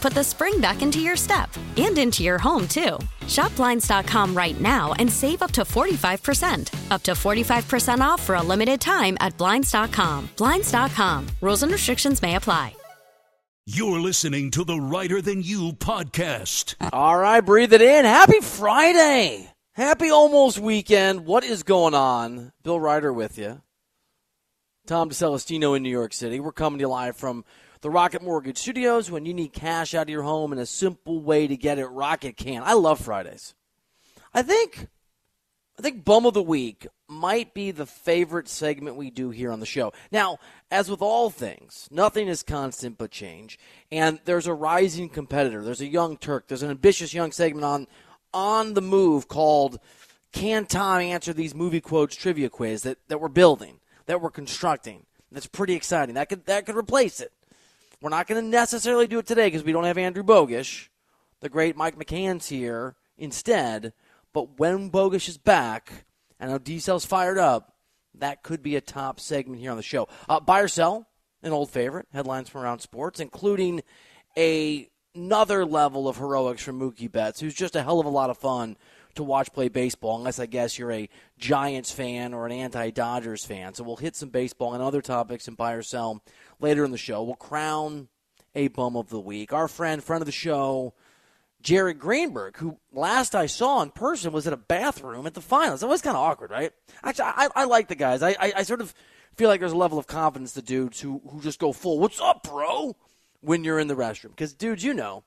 put the spring back into your step and into your home, too. Shop Blinds.com right now and save up to 45%. Up to 45% off for a limited time at Blinds.com. Blinds.com. Rules and restrictions may apply. You're listening to the Reiter Than You podcast. All right, breathe it in. Happy Friday. Happy almost weekend. What is going on? Bill Reiter with you. Tom DeCelestino in New York City. We're coming to you live from the Rocket Mortgage Studios. When you need cash out of your home and a simple way to get it, Rocket can. I love Fridays. I think I think Bum of the Week might be the favorite segment we do here on the show. Now, as with all things, nothing is constant but change. And there's a rising competitor. There's a young Turk. There's an ambitious young segment on on the move called Can Tom Answer These Movie Quotes Trivia Quiz that, that we're building that we're constructing. That's pretty exciting. That could that could replace it. We're not going to necessarily do it today because we don't have Andrew Bogish. The great Mike McCann's here instead. But when Bogish is back, I know D Cell's fired up. That could be a top segment here on the show. Uh, buy or sell, an old favorite. Headlines from around sports, including a another level of heroics from Mookie Betts, who's just a hell of a lot of fun to watch play baseball, unless I guess you're a Giants fan or an anti Dodgers fan. So we'll hit some baseball and other topics and buy or sell later in the show. We'll crown a bum of the week. Our friend, friend of the show, Jared Greenberg, who last I saw in person was in a bathroom at the finals. It was kind of awkward, right? Actually, I, I like the guys. I, I, I sort of feel like there's a level of confidence to dudes who, who just go full, what's up, bro, when you're in the restroom. Because, dudes, you know,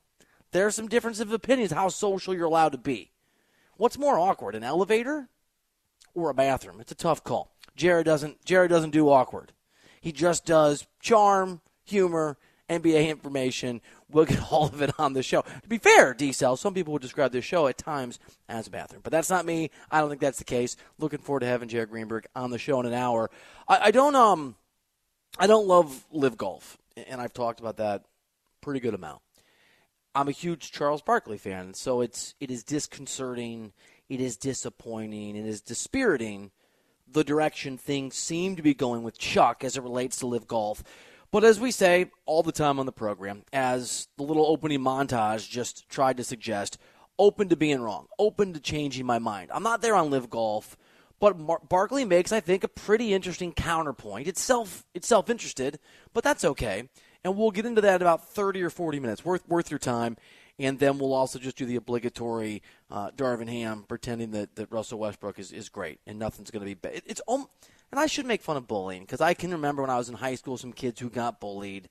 there are some differences of opinions how social you're allowed to be. What's more awkward, an elevator or a bathroom? It's a tough call. Jared doesn't Jared doesn't do awkward. He just does charm, humor, NBA information. We'll get all of it on the show. To be fair, D Cell, some people would describe this show at times as a bathroom, but that's not me. I don't think that's the case. Looking forward to having Jared Greenberg on the show in an hour. I, I don't um, I don't love live golf, and I've talked about that pretty good amount. I'm a huge Charles Barkley fan, so it's it is disconcerting, it is disappointing, it is dispiriting the direction things seem to be going with Chuck as it relates to live golf. But as we say all the time on the program, as the little opening montage just tried to suggest, open to being wrong, open to changing my mind. I'm not there on live golf, but Mar- Barkley makes, I think, a pretty interesting counterpoint. It's self it's self interested, but that's okay and we'll get into that in about 30 or 40 minutes, worth worth your time. And then we'll also just do the obligatory uh, Darvin Ham pretending that, that Russell Westbrook is, is great and nothing's going to be bad. It's um, and I should make fun of bullying because I can remember when I was in high school some kids who got bullied,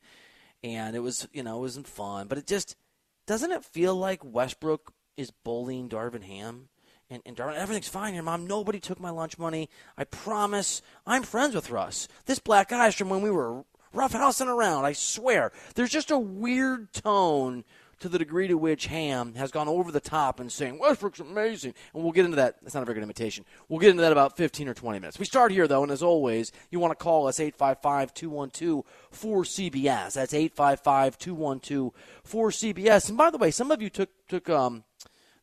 and it was you know it wasn't fun. But it just doesn't it feel like Westbrook is bullying Darvin Ham? And, and Darvin, everything's fine here, Mom. Nobody took my lunch money. I promise. I'm friends with Russ. This black guy's from when we were roughhousing around. I swear. There's just a weird tone to the degree to which Ham has gone over the top and saying Westbrook's amazing. And we'll get into that. That's not a very good imitation. We'll get into that about 15 or 20 minutes. We start here, though, and as always, you want to call us 855 212 4CBS. That's 855 212 4CBS. And by the way, some of you took, took um,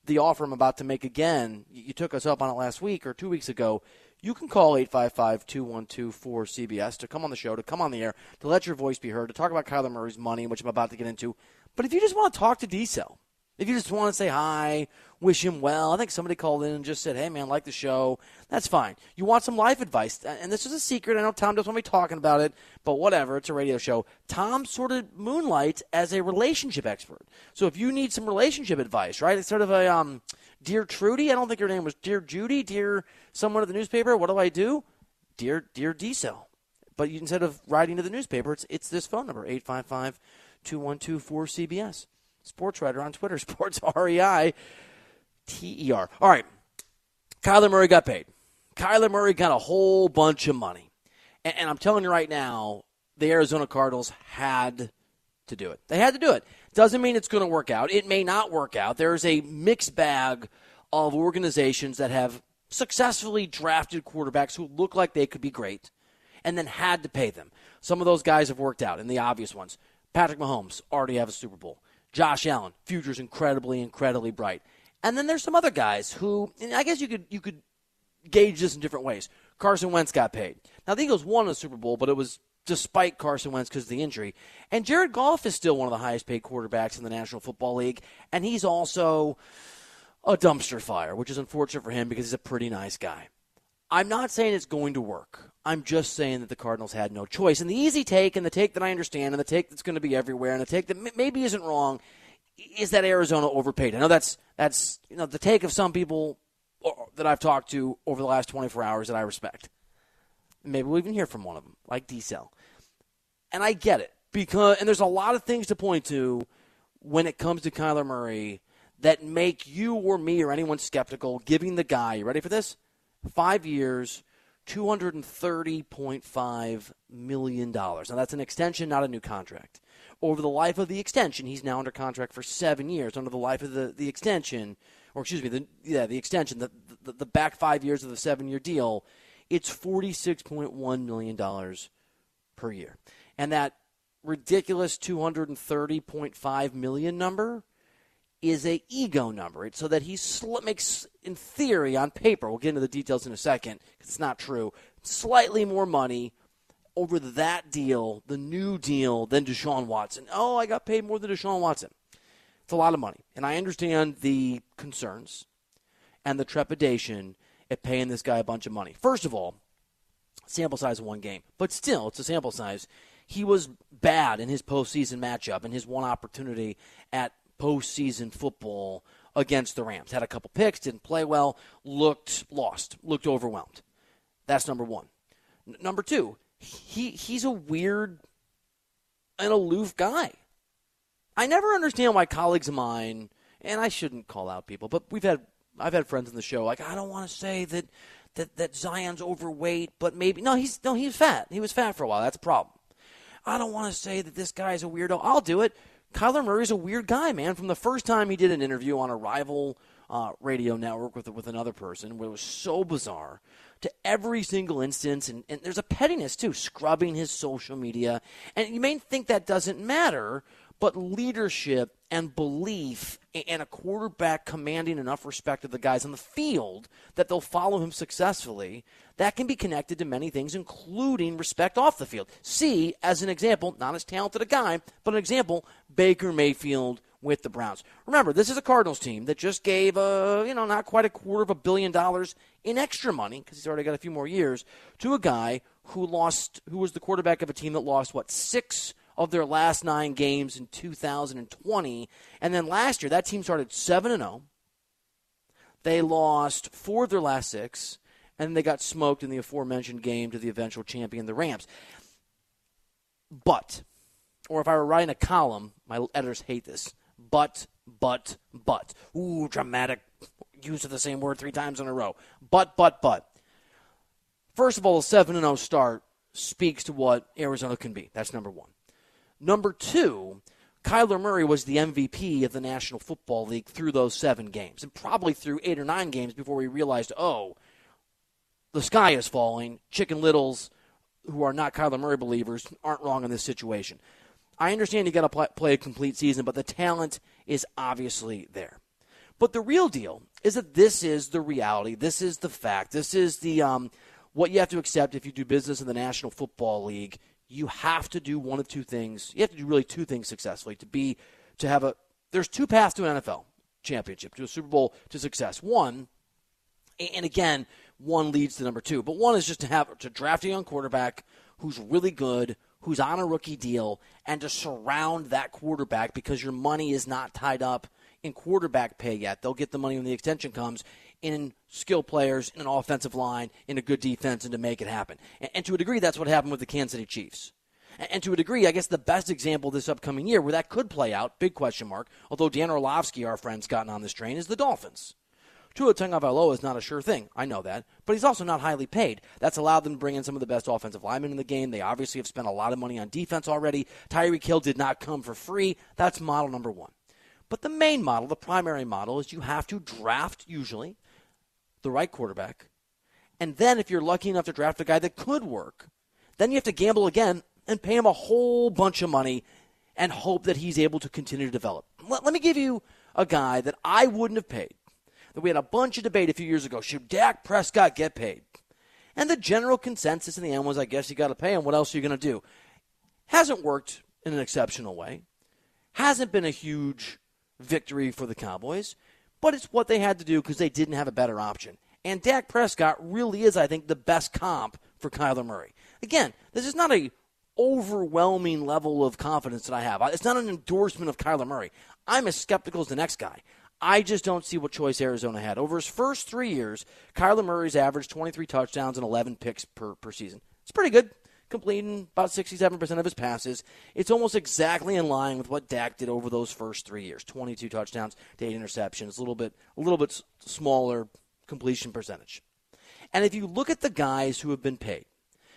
the offer I'm about to make again. You took us up on it last week or two weeks ago you can call 855 212 4CBS to come on the show, to come on the air, to let your voice be heard, to talk about Kyler Murray's money, which I'm about to get into. But if you just want to talk to D Cell, if you just want to say hi, wish him well, I think somebody called in and just said, hey, man, like the show, that's fine. You want some life advice, and this is a secret. I know Tom doesn't want me talking about it, but whatever, it's a radio show. Tom sort of moonlights as a relationship expert. So if you need some relationship advice, right, it's sort of a. Um, Dear Trudy, I don't think your name was Dear Judy, Dear someone at the newspaper. What do I do? Dear Dear Diesel. But instead of writing to the newspaper, it's, it's this phone number, 855 212 4CBS. Sports Reiter on Twitter, Sports R E I T E R. All right. Kyler Murray got paid. Kyler Murray got a whole bunch of money. And, and I'm telling you right now, the Arizona Cardinals had to do it. They had to do it. Doesn't mean it's going to work out. It may not work out. There's a mixed bag of organizations that have successfully drafted quarterbacks who look like they could be great and then had to pay them. Some of those guys have worked out, and the obvious ones. Patrick Mahomes already have a Super Bowl. Josh Allen, future's incredibly, incredibly bright. And then there's some other guys who, I guess you could you could gauge this in different ways. Carson Wentz got paid. Now the Eagles won a Super Bowl, but it was despite Carson Wentz because of the injury. And Jared Goff is still one of the highest paid quarterbacks in the National Football League, and he's also a dumpster fire, which is unfortunate for him because he's a pretty nice guy. I'm not saying it's going to work. I'm just saying that the Cardinals had no choice. And the easy take, and the take that I understand, and the take that's going to be everywhere, and the take that maybe isn't wrong, is that Arizona overpaid. I know that's that's you know the take of some people that I've talked to over the last 24 hours that I respect. Maybe we'll even hear from one of them, like D Cell. And I get it because, and there's a lot of things to point to when it comes to Kyler Murray that make you or me or anyone skeptical giving the guy, you ready for this? Five years, $230.5 million. Now, that's an extension, not a new contract. Over the life of the extension, he's now under contract for seven years. Under the life of the, the extension, or excuse me, the, yeah, the extension, the, the, the back five years of the seven year deal, it's $46.1 million per year. And that ridiculous 230.5 million number is a ego number. It's so that he sl- makes, in theory, on paper, we'll get into the details in a second it's not true, slightly more money over that deal, the new deal, than Deshaun Watson. Oh, I got paid more than Deshaun Watson. It's a lot of money. And I understand the concerns and the trepidation at paying this guy a bunch of money. First of all, sample size of one game, but still, it's a sample size he was bad in his postseason matchup and his one opportunity at postseason football against the Rams. Had a couple picks, didn't play well, looked lost, looked overwhelmed. That's number one. N- number two, he he's a weird and aloof guy. I never understand why colleagues of mine, and I shouldn't call out people, but we've had I've had friends in the show like I don't want to say that that that Zion's overweight, but maybe no, he's no, he's fat. He was fat for a while. That's a problem. I don't want to say that this guy's a weirdo. I'll do it. Kyler Murray's a weird guy, man. From the first time he did an interview on a rival uh, radio network with with another person, where it was so bizarre, to every single instance, and, and there's a pettiness too, scrubbing his social media. And you may think that doesn't matter, but leadership and belief and a quarterback commanding enough respect of the guys on the field that they'll follow him successfully, that can be connected to many things, including respect off the field. See, as an example, not as talented a guy, but an example, Baker Mayfield with the Browns. Remember, this is a Cardinals team that just gave a, you know, not quite a quarter of a billion dollars in extra money because he's already got a few more years to a guy who lost, who was the quarterback of a team that lost what six of their last nine games in 2020. And then last year, that team started 7 0. They lost four of their last six, and they got smoked in the aforementioned game to the eventual champion, the Rams. But, or if I were writing a column, my editors hate this. But, but, but. Ooh, dramatic use of the same word three times in a row. But, but, but. First of all, a 7 0 start speaks to what Arizona can be. That's number one. Number two, Kyler Murray was the MVP of the National Football League through those seven games, and probably through eight or nine games before we realized, oh, the sky is falling. Chicken Littles, who are not Kyler Murray believers, aren't wrong in this situation. I understand you got to play a complete season, but the talent is obviously there. But the real deal is that this is the reality. This is the fact. This is the um, what you have to accept if you do business in the National Football League, you have to do one of two things. You have to do really two things successfully to be to have a. There's two paths to an NFL championship, to a Super Bowl, to success. One, and again, one leads to number two, but one is just to have to draft a young quarterback who's really good, who's on a rookie deal, and to surround that quarterback because your money is not tied up in quarterback pay yet. They'll get the money when the extension comes in skill players, in an offensive line, in a good defense, and to make it happen. And, and to a degree, that's what happened with the Kansas City Chiefs. And, and to a degree, I guess the best example this upcoming year where that could play out, big question mark, although Dan Orlovsky, our friend's gotten on this train, is the Dolphins. Tua Tagovailoa is not a sure thing. I know that. But he's also not highly paid. That's allowed them to bring in some of the best offensive linemen in the game. They obviously have spent a lot of money on defense already. Tyreek Hill did not come for free. That's model number one. But the main model, the primary model, is you have to draft, usually, the right quarterback. And then, if you're lucky enough to draft a guy that could work, then you have to gamble again and pay him a whole bunch of money and hope that he's able to continue to develop. Let, let me give you a guy that I wouldn't have paid. That we had a bunch of debate a few years ago. Should Dak Prescott get paid? And the general consensus in the end was, I guess you got to pay him. What else are you going to do? Hasn't worked in an exceptional way. Hasn't been a huge victory for the Cowboys, but it's what they had to do because they didn't have a better option. And Dak Prescott really is, I think, the best comp for Kyler Murray. Again, this is not a overwhelming level of confidence that I have. It's not an endorsement of Kyler Murray. I'm as skeptical as the next guy. I just don't see what choice Arizona had. Over his first three years, Kyler Murray's averaged 23 touchdowns and 11 picks per, per season. It's pretty good completing about 67% of his passes. It's almost exactly in line with what Dak did over those first three years 22 touchdowns to 8 interceptions, a little bit, a little bit smaller completion percentage. And if you look at the guys who have been paid,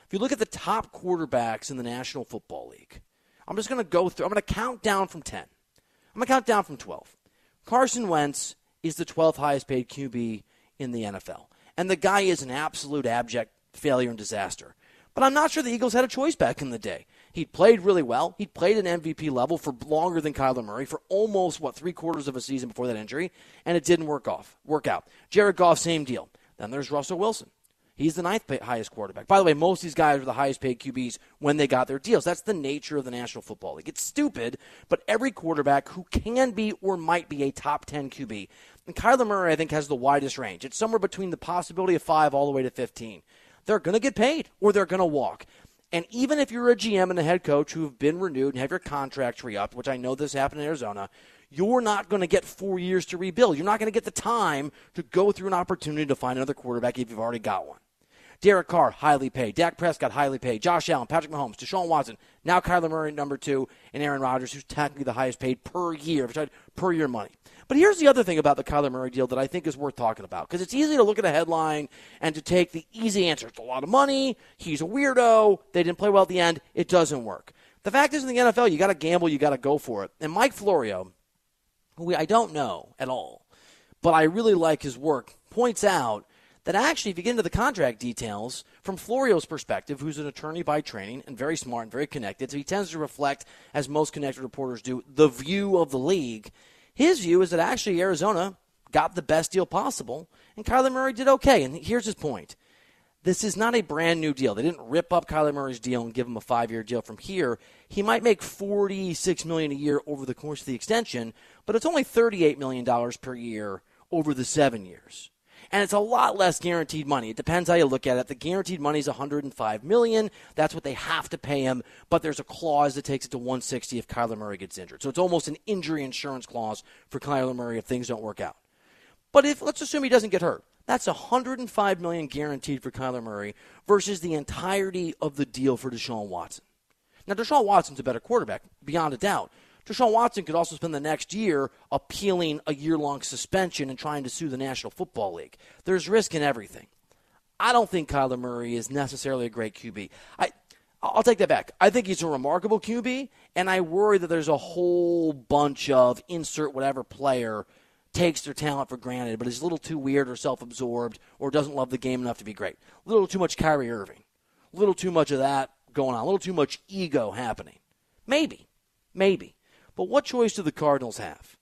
if you look at the top quarterbacks in the National Football League, I'm just going to go through, I'm going to count down from 10. I'm going to count down from 12. Carson Wentz is the 12th highest paid QB in the NFL. And the guy is an absolute abject failure and disaster. But I'm not sure the Eagles had a choice back in the day. He'd played really well. He'd played an MVP level for longer than Kyler Murray for almost what three quarters of a season before that injury, and it didn't work off work out. Jared Goff, same deal. Then there's Russell Wilson. He's the ninth highest quarterback. By the way, most of these guys were the highest paid QBs when they got their deals. That's the nature of the National Football League. It's stupid, but every quarterback who can be or might be a top 10 QB, and Kyler Murray, I think, has the widest range. It's somewhere between the possibility of five all the way to 15 they're going to get paid or they're going to walk. And even if you're a GM and a head coach who have been renewed and have your contracts re upped, which I know this happened in Arizona, you're not going to get four years to rebuild. You're not going to get the time to go through an opportunity to find another quarterback if you've already got one. Derek Carr, highly paid. Dak Prescott, highly paid. Josh Allen, Patrick Mahomes, Deshaun Watson, now Kyler Murray, number two, and Aaron Rodgers, who's technically the highest paid per year, per year money. But here's the other thing about the Kyler Murray deal that I think is worth talking about because it's easy to look at a headline and to take the easy answer. It's a lot of money. He's a weirdo. They didn't play well at the end. It doesn't work. The fact is, in the NFL, you got to gamble. You got to go for it. And Mike Florio, who I don't know at all, but I really like his work, points out that actually, if you get into the contract details, from Florio's perspective, who's an attorney by training and very smart and very connected, so he tends to reflect, as most connected reporters do, the view of the league. His view is that actually Arizona got the best deal possible, and Kyler Murray did okay. And here's his point. This is not a brand new deal. They didn't rip up Kyler Murray's deal and give him a five-year deal from here. He might make forty-six million a year over the course of the extension, but it's only thirty-eight million dollars per year over the seven years and it's a lot less guaranteed money. It depends how you look at it. The guaranteed money is 105 million. That's what they have to pay him, but there's a clause that takes it to 160 if Kyler Murray gets injured. So it's almost an injury insurance clause for Kyler Murray if things don't work out. But if let's assume he doesn't get hurt, that's 105 million guaranteed for Kyler Murray versus the entirety of the deal for Deshaun Watson. Now Deshaun Watson's a better quarterback, beyond a doubt. Deshaun Watson could also spend the next year appealing a year long suspension and trying to sue the National Football League. There's risk in everything. I don't think Kyler Murray is necessarily a great QB. I, I'll take that back. I think he's a remarkable QB, and I worry that there's a whole bunch of insert whatever player takes their talent for granted, but is a little too weird or self absorbed or doesn't love the game enough to be great. A little too much Kyrie Irving. A little too much of that going on. A little too much ego happening. Maybe. Maybe. But what choice do the Cardinals have?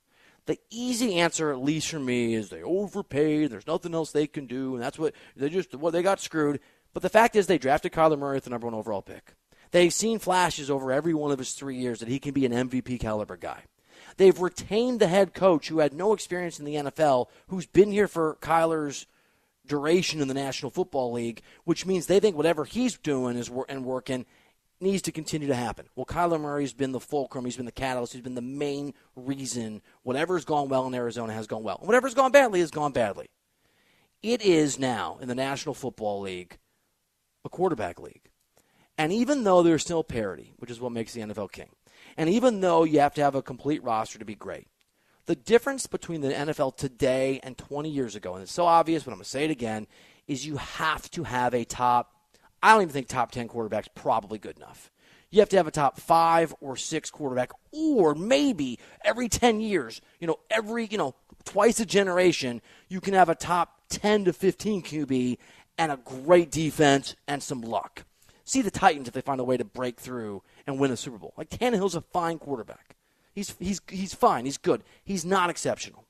The easy answer, at least for me, is they overpaid. There's nothing else they can do, and that's what they just well they got screwed. But the fact is, they drafted Kyler Murray with the number one overall pick. They've seen flashes over every one of his three years that he can be an MVP caliber guy. They've retained the head coach who had no experience in the NFL, who's been here for Kyler's duration in the National Football League, which means they think whatever he's doing is and working needs to continue to happen. Well, Kyler Murray's been the fulcrum. He's been the catalyst. He's been the main reason whatever's gone well in Arizona has gone well. And Whatever's gone badly has gone badly. It is now in the National Football League a quarterback league. And even though there's still parity, which is what makes the NFL king, and even though you have to have a complete roster to be great, the difference between the NFL today and 20 years ago, and it's so obvious, but I'm going to say it again, is you have to have a top, I don't even think top 10 quarterback's probably good enough. You have to have a top five or six quarterback, or maybe every 10 years, you know, every, you know, twice a generation, you can have a top 10 to 15 QB and a great defense and some luck. See the Titans if they find a way to break through and win a Super Bowl. Like Tannehill's a fine quarterback. He's, he's, he's fine. He's good. He's not exceptional.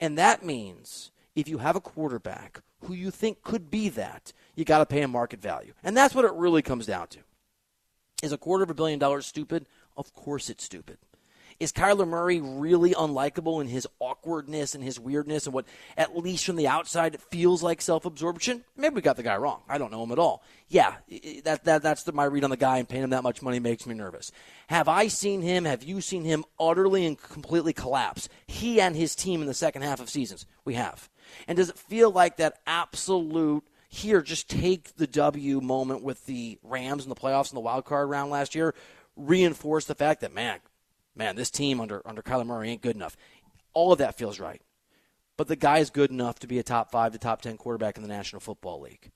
And that means if you have a quarterback who you think could be that, you got to pay him market value. And that's what it really comes down to. Is a quarter of a billion dollars stupid? Of course it's stupid. Is Kyler Murray really unlikable in his awkwardness and his weirdness and what, at least from the outside, it feels like self absorption? Maybe we got the guy wrong. I don't know him at all. Yeah, that, that, that's the, my read on the guy, and paying him that much money makes me nervous. Have I seen him? Have you seen him utterly and completely collapse? He and his team in the second half of seasons? We have. And does it feel like that absolute here, just take the W moment with the Rams in the playoffs in the wild card round last year, reinforce the fact that, man, man, this team under under Kyler Murray ain't good enough. All of that feels right. But the guy is good enough to be a top five to top ten quarterback in the National Football League.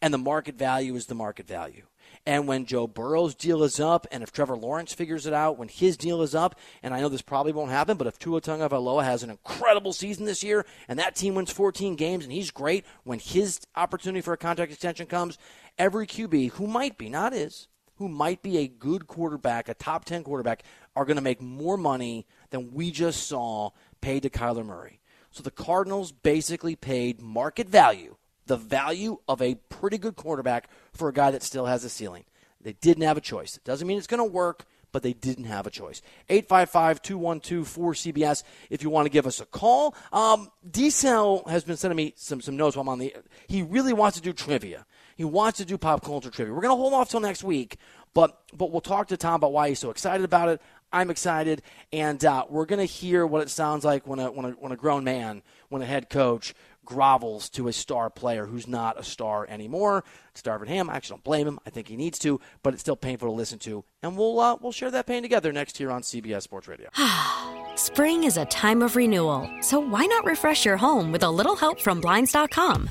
And the market value is the market value. And when Joe Burrow's deal is up, and if Trevor Lawrence figures it out, when his deal is up, and I know this probably won't happen, but if Tua Tagovailoa has an incredible season this year, and that team wins 14 games, and he's great, when his opportunity for a contract extension comes, every QB who might be, not is, who might be a good quarterback, a top 10 quarterback, are going to make more money than we just saw paid to Kyler Murray. So the Cardinals basically paid market value, the value of a pretty good quarterback for a guy that still has a ceiling. They didn't have a choice. It doesn't mean it's going to work, but they didn't have a choice. 855 212 4CBS if you want to give us a call. Um, D-Cell has been sending me some, some notes while I'm on the. He really wants to do trivia. He wants to do pop culture trivia. We're going to hold off till next week, but but we'll talk to Tom about why he's so excited about it. I'm excited, and uh, we're going to hear what it sounds like when a, when a when a grown man, when a head coach grovels to a star player who's not a star anymore. It's Darvin Ham. I actually don't blame him. I think he needs to, but it's still painful to listen to. And we'll uh, we'll share that pain together next year on CBS Sports Radio. Spring is a time of renewal, so why not refresh your home with a little help from blinds.com?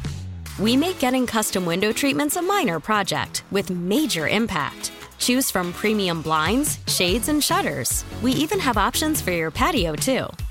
We make getting custom window treatments a minor project with major impact. Choose from premium blinds, shades, and shutters. We even have options for your patio, too.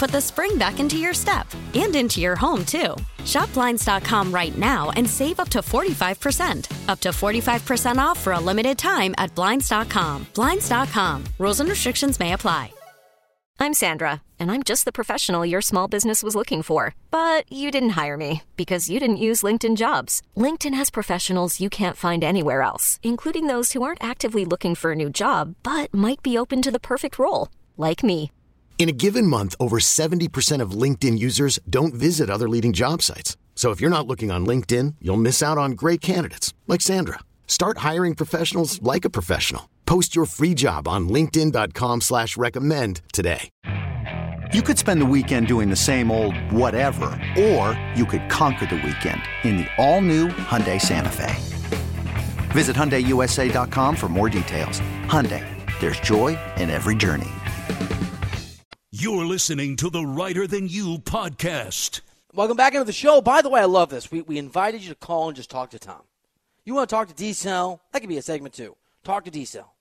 put the spring back into your step and into your home, too. Shop Blinds.com right now and save up to 45%. Up to 45% off for a limited time at Blinds.com. Blinds.com. Rules and restrictions may apply. I'm Sandra, and I'm just the professional your small business was looking for. But you didn't hire me because you didn't use LinkedIn jobs. LinkedIn has professionals you can't find anywhere else, including those who aren't actively looking for a new job but might be open to the perfect role, like me. In a given month, over 70% of LinkedIn users don't visit other leading job sites. So if you're not looking on LinkedIn, you'll miss out on great candidates like Sandra. Start hiring professionals like a professional. Post your free job on LinkedIn.com slash recommend today. You could spend the weekend doing the same old whatever, or you could conquer the weekend in the all-new Hyundai Santa Fe. Visit HyundaiUSA.com for more details. Hyundai, there's joy in every journey. You're listening to the Reiter Than You podcast. Welcome back into the show. By the way, I love this. We, we invited you to call and just talk to Tom. You want to talk to D Cell? That could be a segment too. Talk to D Cell.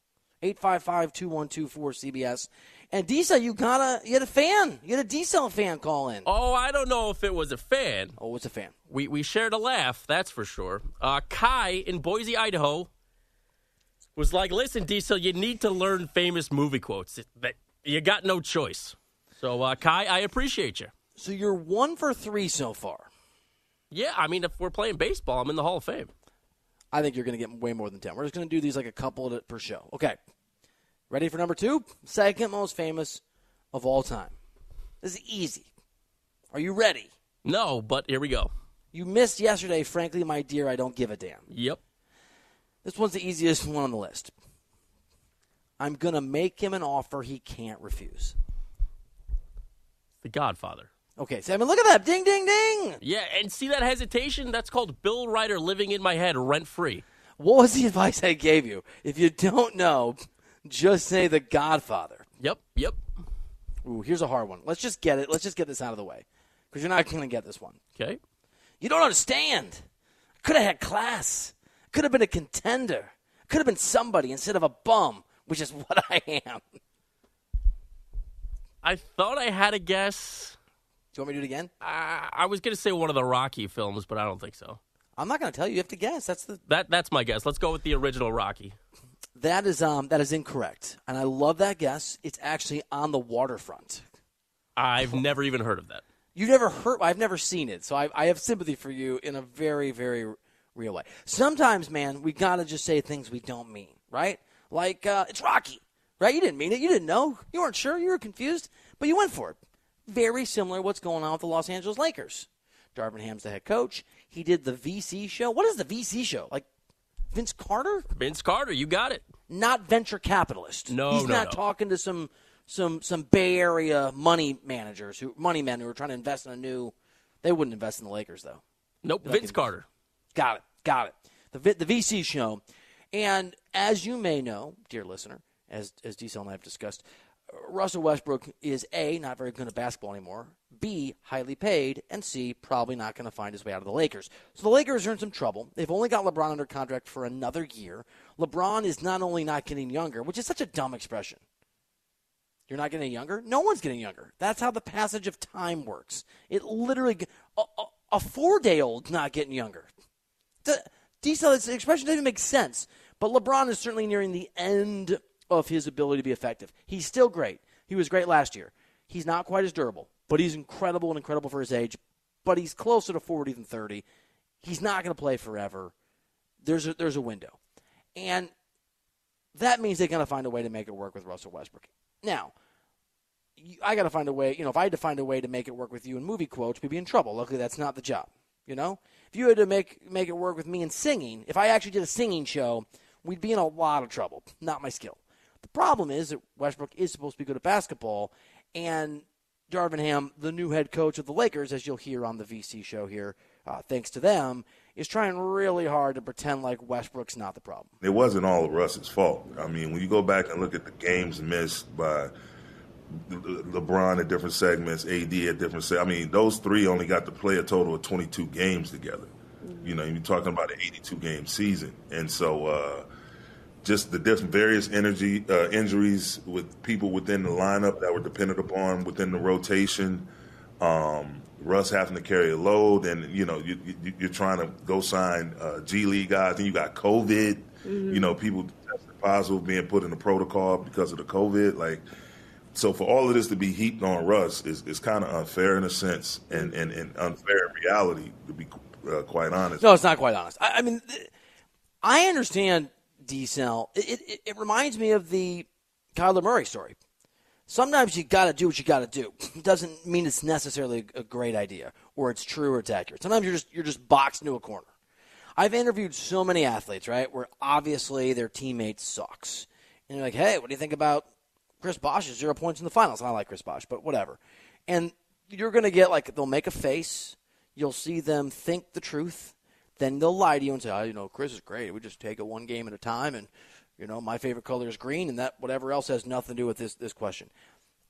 855-2124 CBS. And D Cell, you got a you had a fan. You had a D Cell fan call in. Oh, I don't know if it was a fan. Oh, it's a fan. We we shared a laugh, that's for sure. Uh, Kai in Boise, Idaho, was like, "Listen, Diesel, you need to learn famous movie quotes. That you got no choice." So, uh, Kai, I appreciate you. So you're one for three so far. Yeah, I mean, if we're playing baseball, I'm in the Hall of Fame. I think you're going to get way more than 10. We're just going to do these like a couple per show. Okay. Ready for number two? Second most famous of all time. This is easy. Are you ready? No, but here we go. You missed yesterday, frankly, my dear, I don't give a damn. Yep. This one's the easiest one on the list. I'm going to make him an offer he can't refuse. The Godfather. Okay, Simon, look at that. Ding, ding, ding. Yeah, and see that hesitation? That's called Bill Reiter living in my head rent free. What was the advice I gave you? If you don't know, just say The Godfather. Yep, yep. Ooh, here's a hard one. Let's just get it. Let's just get this out of the way because you're not going to get this one. Okay. You don't understand. Could have had class. Could have been a contender. Could have been somebody instead of a bum, which is what I am. I thought I had a guess. Do you want me to do it again? Uh, I was going to say one of the Rocky films, but I don't think so. I'm not going to tell you. You have to guess. That's the That that's my guess. Let's go with the original Rocky. that is um that is incorrect, and I love that guess. It's actually on the waterfront. I've never even heard of that. You've never heard. I've never seen it, so I, I have sympathy for you in a very very real way. Sometimes, man, we gotta just say things we don't mean, right? Like uh, it's Rocky, right? You didn't mean it. You didn't know. You weren't sure. You were confused, but you went for it. Very similar to what's going on with the Los Angeles Lakers. Darvin Ham's the head coach. He did the VC show. What is the VC show? Like Vince Carter? Vince Carter, you got it. Not venture capitalist. No, he's no, not no. talking to some some some Bay Area money managers who money men who are trying to invest in a new. They wouldn't invest in the Lakers though. Nope, Vince in- Carter. Got it. Got it. The the VC show, and as you may know, dear listener, as as Diesel and I have discussed, uh, Russell Westbrook is a not very good at basketball anymore. B highly paid, and C probably not going to find his way out of the Lakers. So the Lakers are in some trouble. They've only got LeBron under contract for another year. LeBron is not only not getting younger, which is such a dumb expression. You're not getting younger? No one's getting younger. That's how the passage of time works. It literally, a, a, a four day old's not getting younger. D- Diesel, this expression doesn't even make sense. But LeBron is certainly nearing the end of his ability to be effective. He's still great. He was great last year. He's not quite as durable, but he's incredible and incredible for his age. But he's closer to 40 than 30. He's not going to play forever. There's a, there's a window. And that means they're going to find a way to make it work with Russell Westbrook. Now, I got to find a way. You know, if I had to find a way to make it work with you in movie quotes, we'd be in trouble. Luckily, that's not the job. You know, if you had to make make it work with me in singing, if I actually did a singing show, we'd be in a lot of trouble. Not my skill. The problem is that Westbrook is supposed to be good at basketball, and Darvin Ham, the new head coach of the Lakers, as you'll hear on the VC show here, uh, thanks to them, is trying really hard to pretend like Westbrook's not the problem. it wasn't all Russ's fault. I mean, when you go back and look at the games missed by LeBron at different segments, AD at different segments, I mean, those three only got to play a total of 22 games together. You know, you're talking about an 82 game season. And so, uh, just the different various energy uh, injuries with people within the lineup that were dependent upon within the rotation. Um, Russ having to carry a load, and you know you, you, you're trying to go sign uh, G League guys, and you got COVID. You know, people tested positive being put in the protocol because of the COVID. Like, so for all of this to be heaped on Russ is, is kind of unfair in a sense, and, and, and unfair in reality, to be uh, quite honest. No, it's not quite honest. I, I mean, th- I understand D cell. It, it, it reminds me of the Kyler Murray story. Sometimes you got to do what you got to do. It doesn't mean it's necessarily a great idea or it's true or it's accurate. Sometimes you're just you're just boxed into a corner. I've interviewed so many athletes, right, where obviously their teammate sucks, and you're like, "Hey, what do you think about Chris Bosh's zero points in the finals?" I like Chris Bosh, but whatever. And you're gonna get like they'll make a face. You'll see them think the truth. Then they'll lie to you and say, oh, you know, Chris is great. We just take it one game at a time, and you know, my favorite color is green, and that whatever else has nothing to do with this this question.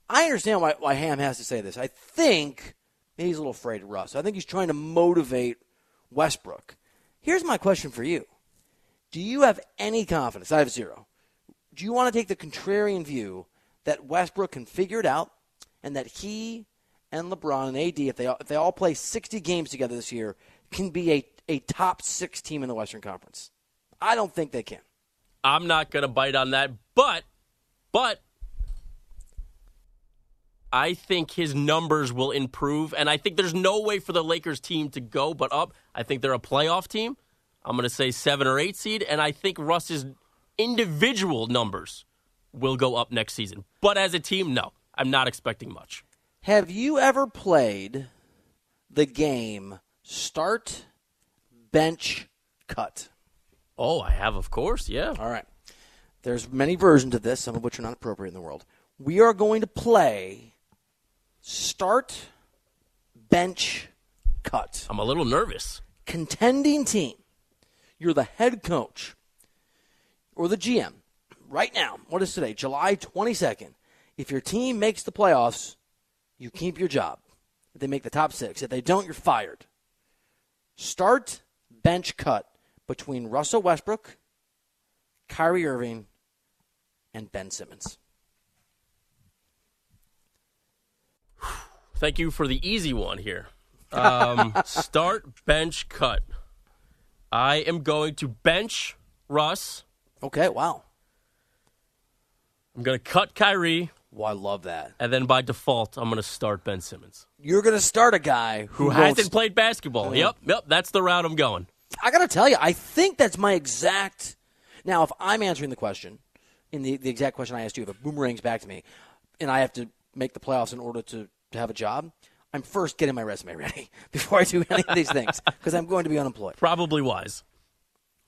I understand why, why Ham has to say this. I think he's a little afraid of Russ. I think he's trying to motivate Westbrook. Here's my question for you: Do you have any confidence? I have zero. Do you want to take the contrarian view that Westbrook can figure it out and that he and LeBron and AD, if they, if they all play 60 games together this year, can be a, a top six team in the Western Conference? I don't think they can. I'm not going to bite on that, but but I think his numbers will improve, and I think there's no way for the Lakers team to go but up. I think they're a playoff team. I'm going to say seven or eight seed, and I think Russ's individual numbers will go up next season. But as a team, no, I'm not expecting much. Have you ever played the game start, bench, cut? Oh, I have, of course, yeah. All right. There's many versions of this, some of which are not appropriate in the world. We are going to play start, bench, cut. I'm a little nervous. Contending team. You're the head coach or the GM right now. What is today? July 22nd. If your team makes the playoffs, you keep your job. If they make the top six, if they don't, you're fired. Start, bench, cut between Russell Westbrook, Kyrie Irving, and Ben Simmons. Thank you for the easy one here. Um, start, bench, cut. I am going to bench Russ. Okay, wow. I'm going to cut Kyrie. Well, I love that. And then by default, I'm going to start Ben Simmons. You're going to start a guy who, who hasn't played basketball. Uh-huh. Yep, yep, that's the route I'm going. I got to tell you, I think that's my exact. Now, if I'm answering the question, in the, the exact question I asked you, if it boomerangs back to me, and I have to make the playoffs in order to, to have a job, I'm first getting my resume ready before I do any of these things because I'm going to be unemployed. Probably wise.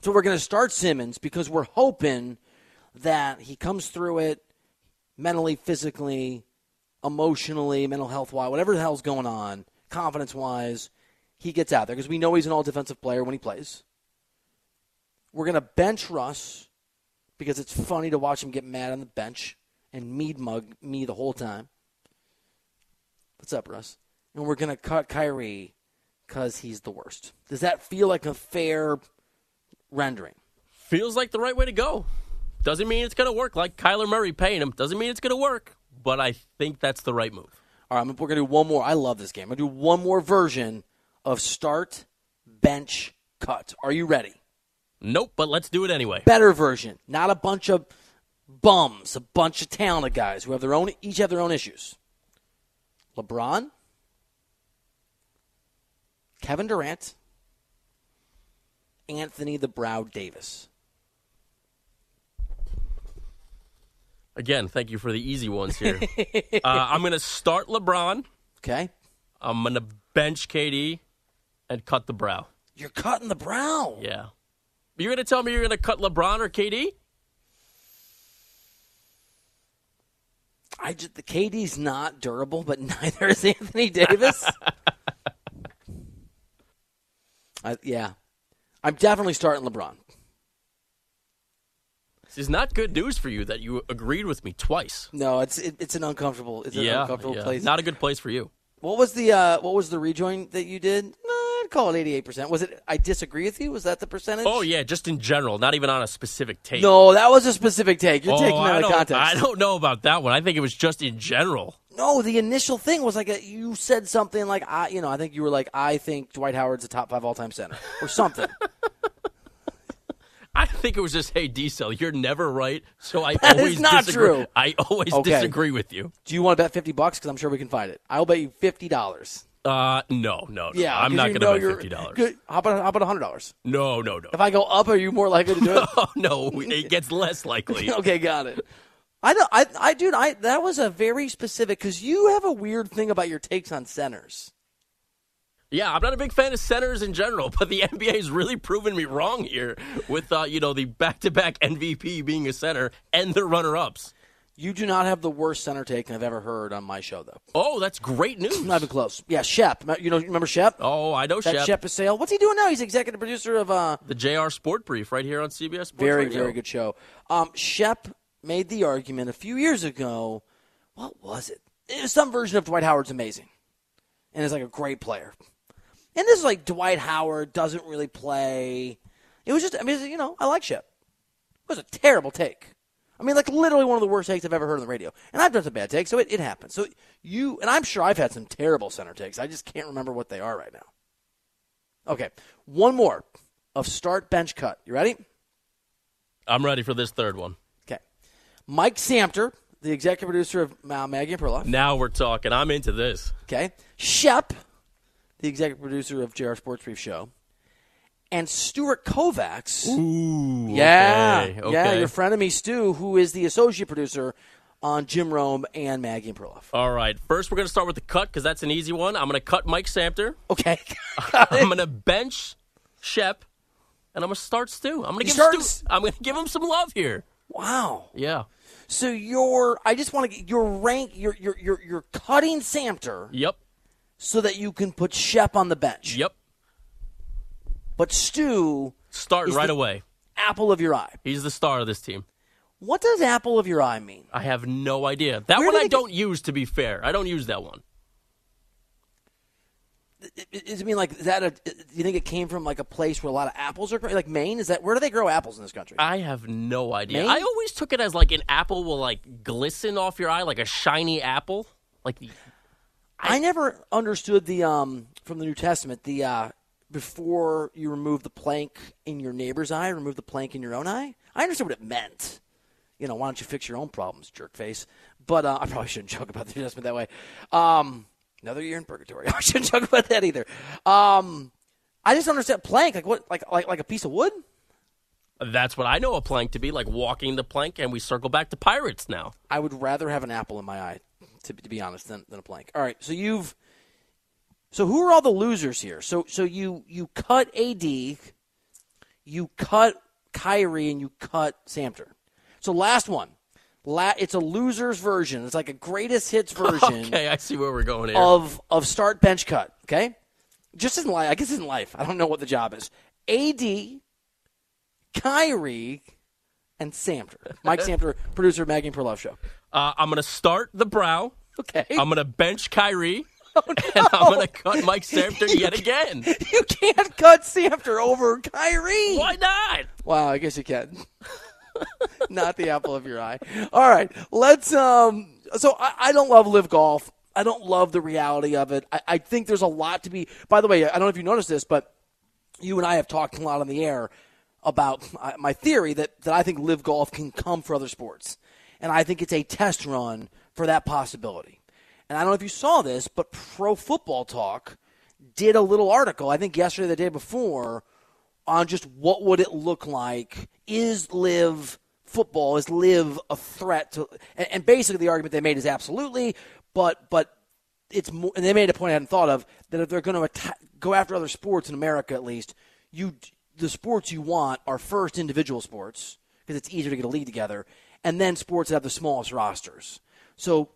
So we're going to start Simmons because we're hoping that he comes through it mentally, physically, emotionally, mental health wise, whatever the hell's going on, confidence wise, he gets out there because we know he's an all defensive player when he plays. We're going to bench Russ because it's funny to watch him get mad on the bench and mead mug me the whole time. What's up, Russ? And we're going to cut Kyrie because he's the worst. Does that feel like a fair rendering? Feels like the right way to go. Doesn't mean it's going to work like Kyler Murray paying him. Doesn't mean it's going to work, but I think that's the right move. All right, we're going to do one more. I love this game. I'm going to do one more version of start, bench, cut. Are you ready? Nope, but let's do it anyway. Better version. Not a bunch of bums, a bunch of talented guys who have their own each have their own issues. LeBron, Kevin Durant, Anthony the Brow Davis. Again, thank you for the easy ones here. uh, I'm going to start LeBron. Okay. I'm going to bench KD and cut the brow. You're cutting the brow. Yeah. You're going to tell me you're going to cut LeBron or KD? I just, the KD's not durable, but neither is Anthony Davis. I, yeah, I'm definitely starting LeBron. This is not good news for you that you agreed with me twice. No, it's it, it's an uncomfortable it's an yeah, uncomfortable yeah. place. Not a good place for you. What was the uh, what was the rejoin that you did? No, I'd call it eighty eight percent. Was it? I disagree with you. Was that the percentage? Oh yeah, just in general, not even on a specific take. No, that was a specific take. You're oh, taking out of context. I don't know about that one. I think it was just in general. No, the initial thing was like a, you said something like I, you know, I think you were like I think Dwight Howard's a top five all time center or something. I think it was just, hey, Diesel, you're never right, so I That is always not disagree. true. I always Okay. disagree with you. Do you want to bet fifty bucks? Because I'm sure we can find it. I'll bet you fifty dollars. Uh, no, no, no. Yeah, I'm not going to bet fifty dollars. How about how about hundred dollars? No, no, no. If I go up, are you more likely to do it? Oh no, it gets less likely. okay, got it. I know. I, I, dude, I that was a very specific because you have a weird thing about your takes on centers. Yeah, I'm not a big fan of centers in general, but the NBA has really proven me wrong here with uh, you know the back-to-back MVP being a center and the runner-ups. You do not have the worst center take I've ever heard on my show, though. Oh, that's great news. Not even close. Yeah, Shep. You know, remember Shep? Oh, I know that Shep. Shep Sale. What's he doing now? He's executive producer of uh, The JR Sport Brief right here on CBS Sports very Radio. very good show. Um, Shep made the argument a few years ago. What was it? It was some version of Dwight Howard's amazing, and is like a great player. And this is like Dwight Howard doesn't really play. It was just, I mean, you know, I like Shep. It was a terrible take. I mean, like literally one of the worst takes I've ever heard on the radio. And I've done some bad takes, so it, it happens. So you, and I'm sure I've had some terrible center takes. I just can't remember what they are right now. Okay, one more of start bench cut. You ready? I'm ready for this third one. Okay. Mike Samter, the executive producer of uh, Maggie and Perloff. Now we're talking. I'm into this. Okay. Shep, the executive producer of JR Sports Brief Show. And Stuart Kovacs. Ooh. Yeah. Okay, okay. Yeah, your friend of me, Stu, who is the associate producer on Jim Rome and Maggie and Perloff. All right. First, we're going to start with the cut because that's an easy one. I'm going to cut Mike Samter. Okay. I'm going to bench Shep, and I'm going to start Stu. I'm going to give start- Stu. I'm going to give him some love here. wow. Yeah. So you're I just want to get your rank you're you're you're, you're cutting Samter Yep. So that you can put Shep on the bench. Yep. But Stu, start Is right the- away. apple of your eye. He's the star of this team. What does apple of your eye mean? I have no idea. That Where one I don't use, to be fair. I don't use that one. Does it mean like is that a? Do you think it came from like a place where a lot of apples are grown? Like Maine? Is that where do they grow apples in this country? I have no idea. Maine? I always took it as like an apple will like glisten off your eye, like a shiny apple. Like the, I never understood the um from the New Testament the uh before you remove the plank in your neighbor's eye, remove the plank in your own eye. I understood what it meant. You know, why don't you fix your own problems, jerk face? But uh, I probably shouldn't joke about the New Testament that way. Um, another year in purgatory. I shouldn't joke about that either. Um, I just understand plank. Like what? Like like like a piece of wood? that's what I know a plank to be, like walking the plank, and we circle back to pirates now. I would rather have an apple in my eye, to, to be honest, than, than a plank. All right, so you've. So who are all the losers here? So so you you cut AD, you cut Kyrie, and you cut Samter. So last one, La- it's a losers version. It's like a greatest hits version Okay, I see where we're going here. of of start bench cut. Okay, just in life. I guess it's in life. I don't know what the job is. AD, Kyrie, and Samter. Mike Samter, producer of Maggie Perloff Show. Uh, I'm going to start the brow. Okay. I'm going to bench Kyrie. Oh, And I'm going to cut Mike Samter yet again. You can't cut Samter over Kyrie. Why not? Wow, I guess you can. Not the apple of your eye. All right, let's. Um, so I, I don't love live golf. I don't love the reality of it. I, I think there's a lot to be. By the way, I don't know if you noticed this, but you and I have talked a lot on the air about my- my theory that, that I think live golf can come for other sports. And I think it's a test run for that possibility. And I don't know if you saw this, but Pro Football Talk did a little article, I think yesterday or the day before, on just what would it look like? Is live football, is live a threat to and, and basically the argument they made is absolutely, but but it's more, and they made a point I hadn't thought of that if they're going to go after other sports in America, at least you the sports you want are first individual sports because it's easier to get a league together, and then sports that have the smallest rosters. So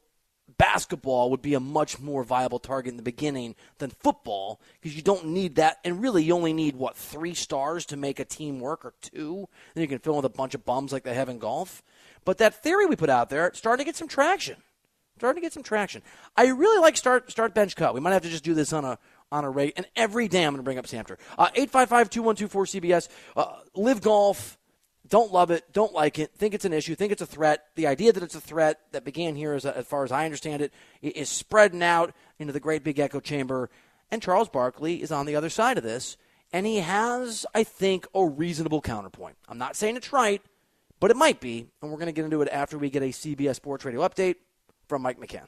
basketball would be a much more viable target in the beginning than football because you don't need that, and really you only need what three stars to make a team work or two. Then you can fill with a bunch of bums like they have in golf. But that theory we put out there starting to get some traction starting to get some traction. I really like start start bench cut. We might have to just do this on a on a rate. And every day I'm going to bring up Samter. Uh, 855-2124-CBS. Uh, live golf. Don't love it. Don't like it. Think it's an issue. Think it's a threat. The idea that it's a threat that began here, as, as far as I understand it, is spreading out into the great big echo chamber. And Charles Barkley is on the other side of this. And he has, I think, a reasonable counterpoint. I'm not saying it's right, but it might be. And we're going to get into it after we get a CBS Sports Radio update from Mike McCann.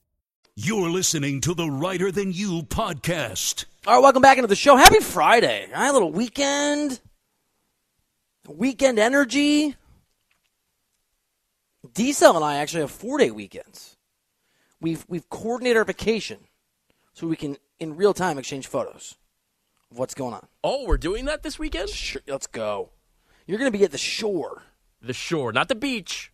You're listening to the Reiter Than You podcast. All right, welcome back into the show. Happy Friday. All right, a little weekend. Weekend energy. Diesel and I actually have four day weekends. We've we've coordinated our vacation so we can in real time exchange photos of what's going on. Oh, we're doing that this weekend? Sure, let's go. You're going to be at the shore. The shore, not the beach.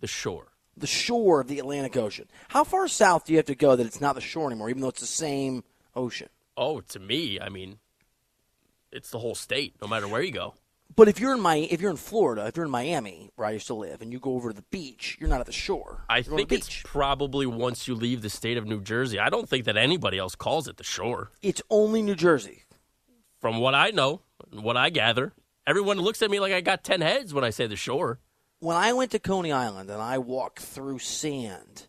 The shore. The shore of the Atlantic Ocean. How far south do you have to go that it's not the shore anymore, even though it's the same ocean? Oh, to me, I mean, it's the whole state, no matter where you go. But if you're in my, if you're in Florida, if you're in Miami, where I used to live, and you go over to the beach, you're not at the shore. I You're think it's probably once you leave the state of New Jersey. I don't think that anybody else calls it the shore. It's only New Jersey. From what I know, what I gather, everyone looks at me like I got 10 heads when I say the shore. When I went to Coney Island and I walked through sand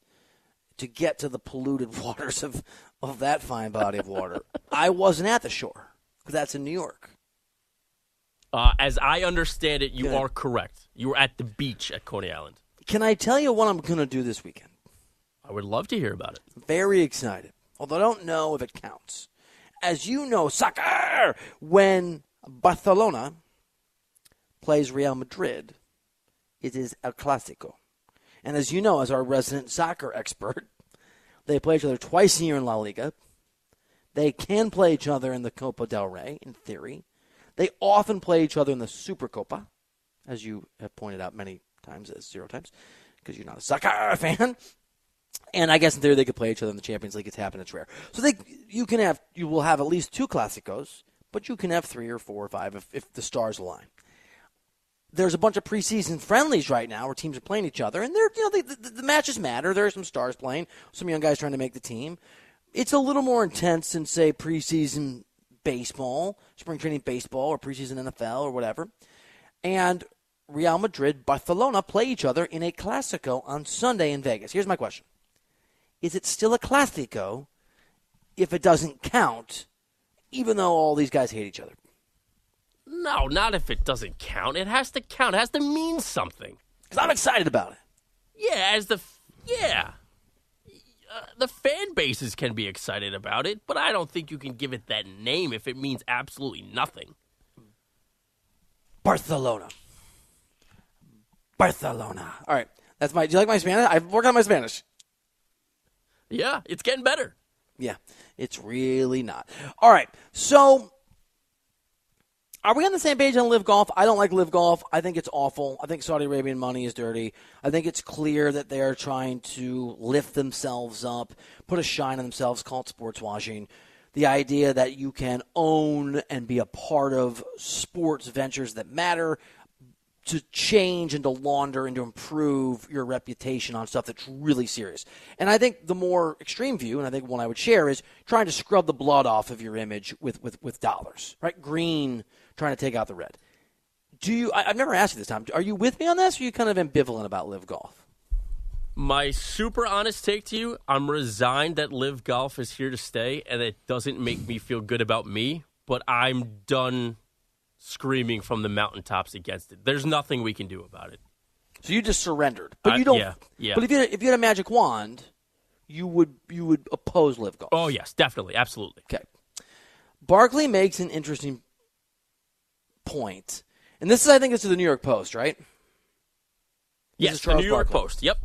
to get to the polluted waters of, of that fine body of water, I wasn't at the shore because that's in New York. Uh, as I understand it, you Good. are correct. You were at the beach at Coney Island. Can I tell you what I'm going to do this weekend? I would love to hear about it. Very excited, although I don't know if it counts. As you know, soccer, when Barcelona plays Real Madrid, it is El Clásico. And as you know, as our resident soccer expert, they play each other twice a year in La Liga. They can play each other in the Copa del Rey, in theory. They often play each other in the Supercopa, as you have pointed out many times, as zero times, because you're not a soccer fan. And I guess in theory they could play each other in the Champions League. It's happened. It's rare. So they, you can have, you will have at least two Clásicos, but you can have three or four or five if, if the stars align. There's a bunch of preseason friendlies right now where teams are playing each other, and they're, you know, the, the, the matches matter. There are some stars playing, some young guys trying to make the team. It's a little more intense than say preseason baseball, spring training baseball, or preseason NFL or whatever. And Real Madrid, Barcelona play each other in a Clásico on Sunday in Vegas. Here's my question Is it still a Clásico if it doesn't count, even though all these guys hate each other? No, not if it doesn't count. It has to count. It has to mean something. Because I'm excited about it. Yeah, as the yeah, uh, the fan bases can be excited about it, but I don't think you can give it that name if it means absolutely nothing. Barcelona. Barcelona. All right. That's my. Do you like my Spanish? I've worked on my Spanish. Yeah, it's getting better. Yeah, it's really not. All right. So, are we on the same page on live golf? I don't like live golf. I think it's awful. I think Saudi Arabian money is dirty. I think it's clear that they are trying to lift themselves up, put a shine on themselves, call it sports washing. The idea that you can own and be a part of sports ventures that matter to change and to launder and to improve your reputation on stuff that's really serious. And I think the more extreme view, and I think one I would share, is trying to scrub the blood off of your image with, with, with dollars, right? Green, trying to take out the red. Do you? I, I've never asked you this time. Are you with me on this? Or are you kind of ambivalent about live golf? My super honest take to you: I'm resigned that Live Golf is here to stay, and it doesn't make me feel good about me. But I'm done screaming from the mountaintops against it. There's nothing we can do about it. So you just surrendered, but Uh, you don't. yeah, yeah. But if you had, if you had a magic wand, you would you would oppose live golf. Oh yes, definitely, absolutely. Okay. Barkley makes an interesting point, and this is I think this is the New York Post, right? This Yes, is the New York Barkley. Post. Yep.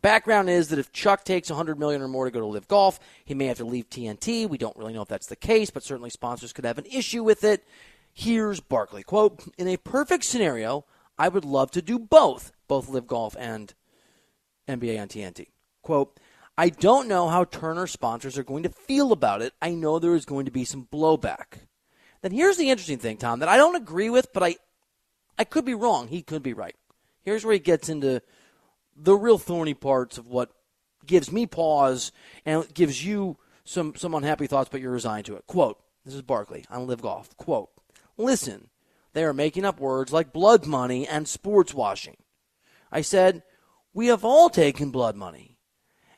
Background is that if Chuck takes 100 million or more to go to Live Golf, he may have to leave TNT. We don't really know if that's the case, but certainly sponsors could have an issue with it. Here's Barkley quote: "In a perfect scenario, I would love to do both, both Live Golf and NBA on TNT." Quote: I don't know how Turner sponsors are going to feel about it. I know there is going to be some blowback. Then here's the interesting thing, Tom, that I don't agree with, but I I could be wrong. He could be right. Here's where he gets into the real thorny parts of what gives me pause and gives you some some unhappy thoughts, but you're resigned to it. Quote, this is Barkley on Live Golf. Quote, listen, they are making up words like blood money and sports washing. I said, we have all taken blood money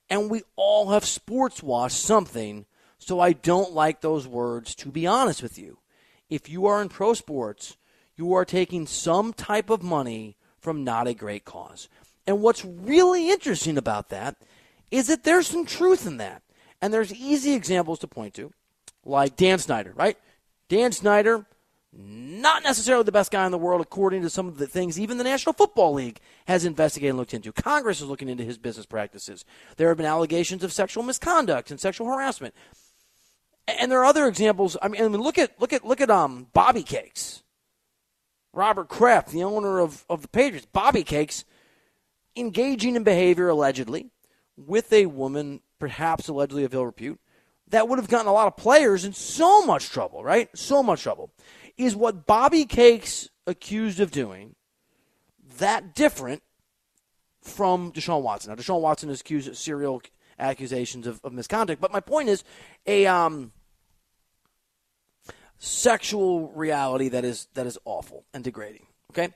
and we all have sports washed something, so I don't like those words, to be honest with you. If you are in pro sports, you are taking some type of money from not a great cause. And what's really interesting about that is that there's some truth in that. And there's easy examples to point to, like Dan Snyder, right? Dan Snyder not necessarily the best guy in the world, according to some of the things even the National Football League has investigated and looked into. Congress is looking into his business practices. There have been allegations of sexual misconduct and sexual harassment. And there are other examples. I mean, look at look at look at um Bobby Cakes. Robert Kraft, the owner of, of the Patriots, Bobby Cakes, engaging in behavior allegedly with a woman, perhaps allegedly of ill repute, that would have gotten a lot of players in so much trouble, right? So much trouble is what Bobby Cakes accused of doing that different from Deshaun Watson? Now, Deshaun Watson is accused of serial accusations of, of misconduct, but my point is a um, sexual reality that is that is awful and degrading. Okay,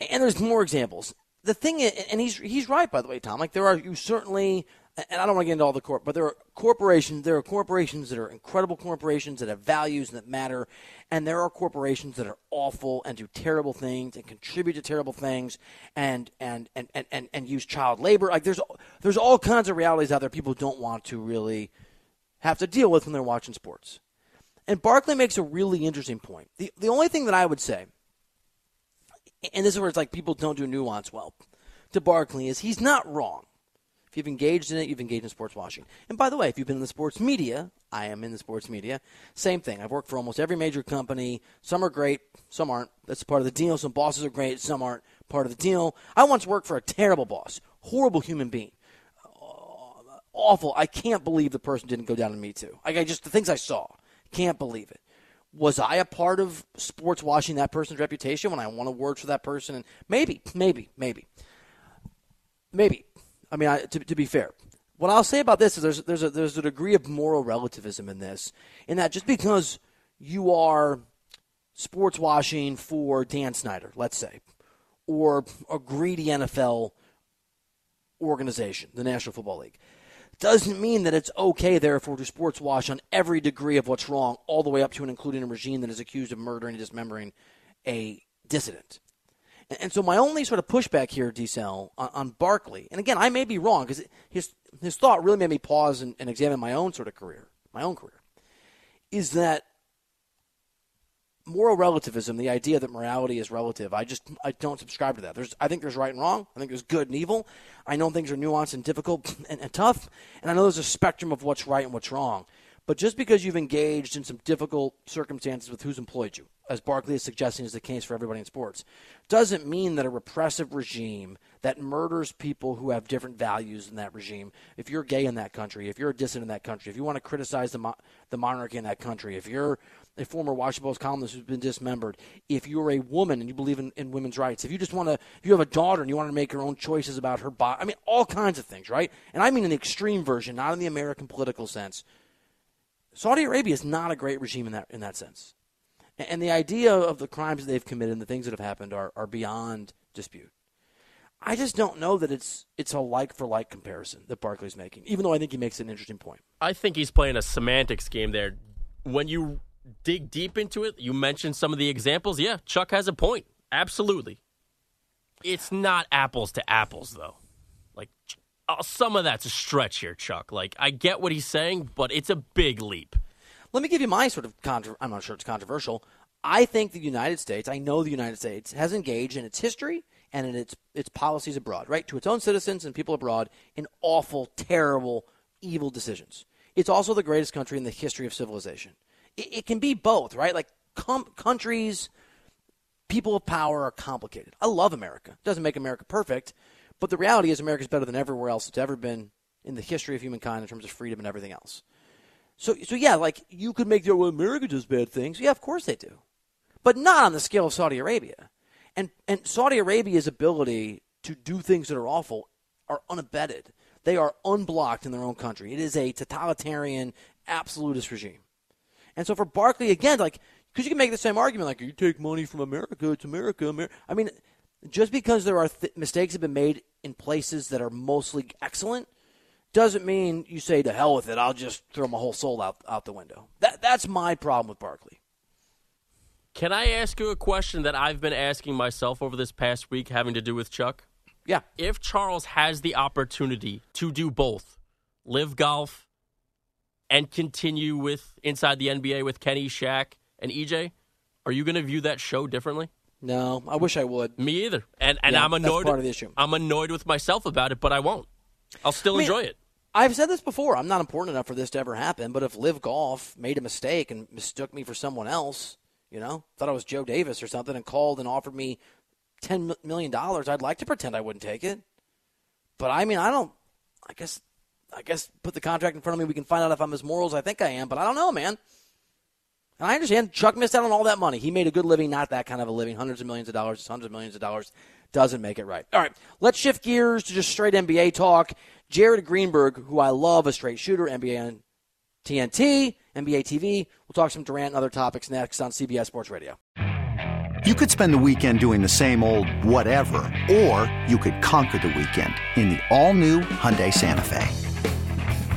and there's more examples. The thing, is, and he's he's right by the way, Tom. Like there are you certainly and I don't want to get into all the corp, but there are corporations. There are corporations that are incredible corporations that have values that matter, and there are corporations that are awful and do terrible things and contribute to terrible things and and and and, and, and use child labor. Like there's there's all kinds of realities out there people don't want to really have to deal with when they're watching sports. And Barkley makes a really interesting point. The the only thing that I would say, and this is where it's like people don't do nuance well, to Barkley is he's not wrong if you've engaged in it, you've engaged in sports washing. And by the way, if you've been in the sports media, I am in the sports media. Same thing. I've worked for almost every major company. Some are great, some aren't. That's part of the deal. Some bosses are great, some aren't part of the deal. I once worked for a terrible boss, horrible human being. Uh, awful. I can't believe the person didn't go down to me too. Like I just the things I saw, can't believe it. Was I a part of sports washing that person's reputation when I won awards for that person? And maybe, maybe, maybe, maybe. I mean, I, to, to be fair, what I'll say about this is there's there's a there's a degree of moral relativism in this, in that just because you are sports washing for Dan Snyder, let's say, or a greedy NFL organization, the National Football League, doesn't mean that it's okay, therefore, to sports wash on every degree of what's wrong, all the way up to and including a regime that is accused of murdering and dismembering a dissident. And so my only sort of pushback here, Cell, on, on Barkley, and again, I may be wrong because his his thought really made me pause and, and examine my own sort of career, my own career, is that moral relativism, the idea that morality is relative, I just I don't subscribe to that. There's I think there's right and wrong. I think there's good and evil. I know things are nuanced and difficult and, and tough, and I know there's a spectrum of what's right and what's wrong. But just because you've engaged in some difficult circumstances with who's employed you, as Barkley is suggesting is the case for everybody in sports, doesn't mean that a repressive regime that murders people who have different values in that regime, if you're gay in that country, if you're a dissident in that country, if you want to criticize the, mo- the monarchy in that country, if you're a former Washington Post columnist who's been dismembered, if you're a woman and you believe in, in women's rights, if you just want to, if you have a daughter and you want to make your own choices about her body, I mean, all kinds of things, right? And I mean in the extreme version, not in the American political sense. Saudi Arabia is not a great regime in that in that sense. And the idea of the crimes that they've committed and the things that have happened are, are beyond dispute. I just don't know that it's it's a like for like comparison that Barkley's making, even though I think he makes an interesting point. I think he's playing a semantics game there. When you dig deep into it, you mentioned some of the examples. Yeah, Chuck has a point. Absolutely. It's not apples to apples, though. Like, uh, some of that's a stretch here, Chuck. Like, I get what he's saying, but it's a big leap. Let me give you my sort of I'm not sure it's controversial. I think the United States, I know the United States has engaged in its history and in its its policies abroad, right, to its own citizens and people abroad in awful, terrible, evil decisions. It's also the greatest country in the history of civilization. It, it can be both, right? Like com- countries, people of power are complicated. I love America. It doesn't make America perfect, but the reality is America's better than everywhere else it's ever been in the history of humankind in terms of freedom and everything else. So, so yeah, like you could make the well, America does bad things. Yeah, of course they do, but not on the scale of Saudi Arabia. And and Saudi Arabia's ability to do things that are awful are unabated. They are unblocked in their own country. It is a totalitarian, absolutist regime. And so for Barkley, again, like because you can make the same argument, like you take money from America, it's America. America. I mean, just because there are th- mistakes have been made in places that are mostly excellent doesn't mean you say to hell with it. I'll just throw my whole soul out out the window. That that's my problem with Barkley. Can I ask you a question that I've been asking myself over this past week, having to do with Chuck? Yeah. If Charles has the opportunity to do both, live golf and continue with inside the NBA with Kenny, Shaq, and EJ, are you going to view that show differently? No, I wish I would. Me either. And and Yeah, I'm annoyed. part of the issue. I'm annoyed with myself about it, but I won't. I'll still I mean, enjoy it. I've said this before. I'm not important enough for this to ever happen. But if Live Golf made a mistake and mistook me for someone else, you know, thought I was Joe Davis or something, and called and offered me ten million dollars, I'd like to pretend I wouldn't take it. But I mean, I don't. I guess. I guess put the contract in front of me. We can find out if I'm as moral as I think I am. But I don't know, man. And I understand Chuck missed out on all that money. He made a good living, not that kind of a living. Hundreds of millions of dollars, hundreds of millions of dollars doesn't make it right. All right, let's shift gears to just straight NBA talk. Jared Greenberg, who I love, a straight shooter, NBA on TNT, NBA TV. We'll talk some Durant and other topics next on CBS Sports Radio. You could spend the weekend doing the same old whatever, or you could conquer the weekend in the all-new Hyundai Santa Fe.